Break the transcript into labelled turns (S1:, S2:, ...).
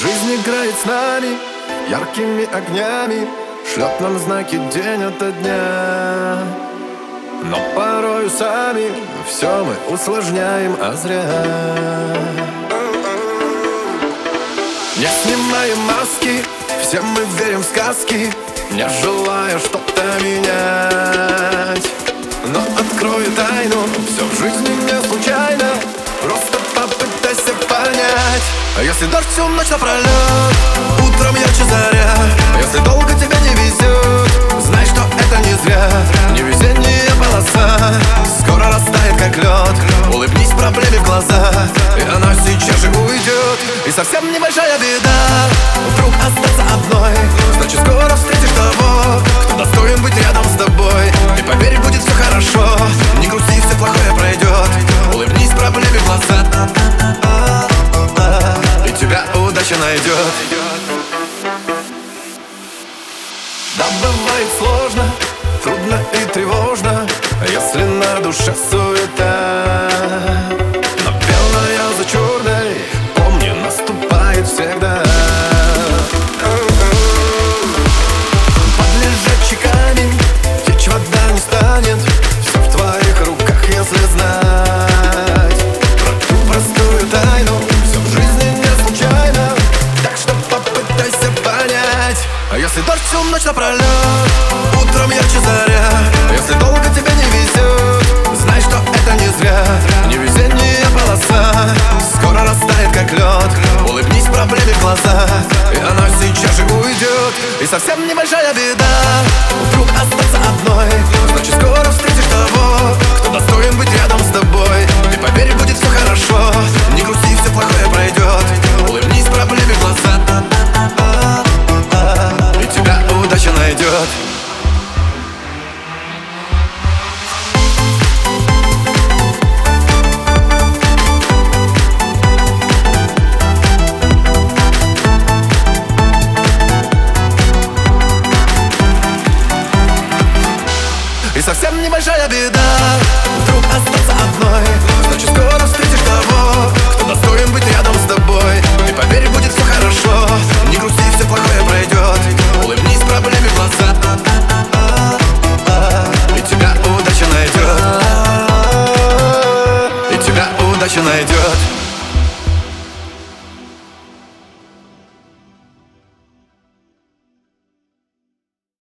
S1: Жизнь играет с нами яркими огнями Шлет нам знаки день ото дня. Но порою сами все мы усложняем, а зря. Не снимаем маски, все мы верим в сказки Не желая что-то менять. Но открою тайну, все в жизни если дождь всю ночь напролет Утром ярче заря Если долго тебя не везет Знай, что это не зря. Невезение полоса Скоро растает как лед Улыбнись проблеме в глаза И она сейчас же уйдет И совсем небольшая беда Вдруг найдет Да бывает сложно, трудно и тревожно Если на душе суета ночь напролет Утром ярче заря Если долго тебе не везет Знай, что это не зря. Невезение полоса Скоро растает как лед Улыбнись проблеме в глаза И она сейчас же уйдет И совсем небольшая беда. Вдруг остаться беда. Вдруг остаться одной. Значит скоро встретишь того Кто достоин быть рядом с тобой. И поверь, будет все хорошо. Не грусти, все плохое пройдет Улыбнись проблеме в глаза. И тебя удача найдет И тебя удача найдет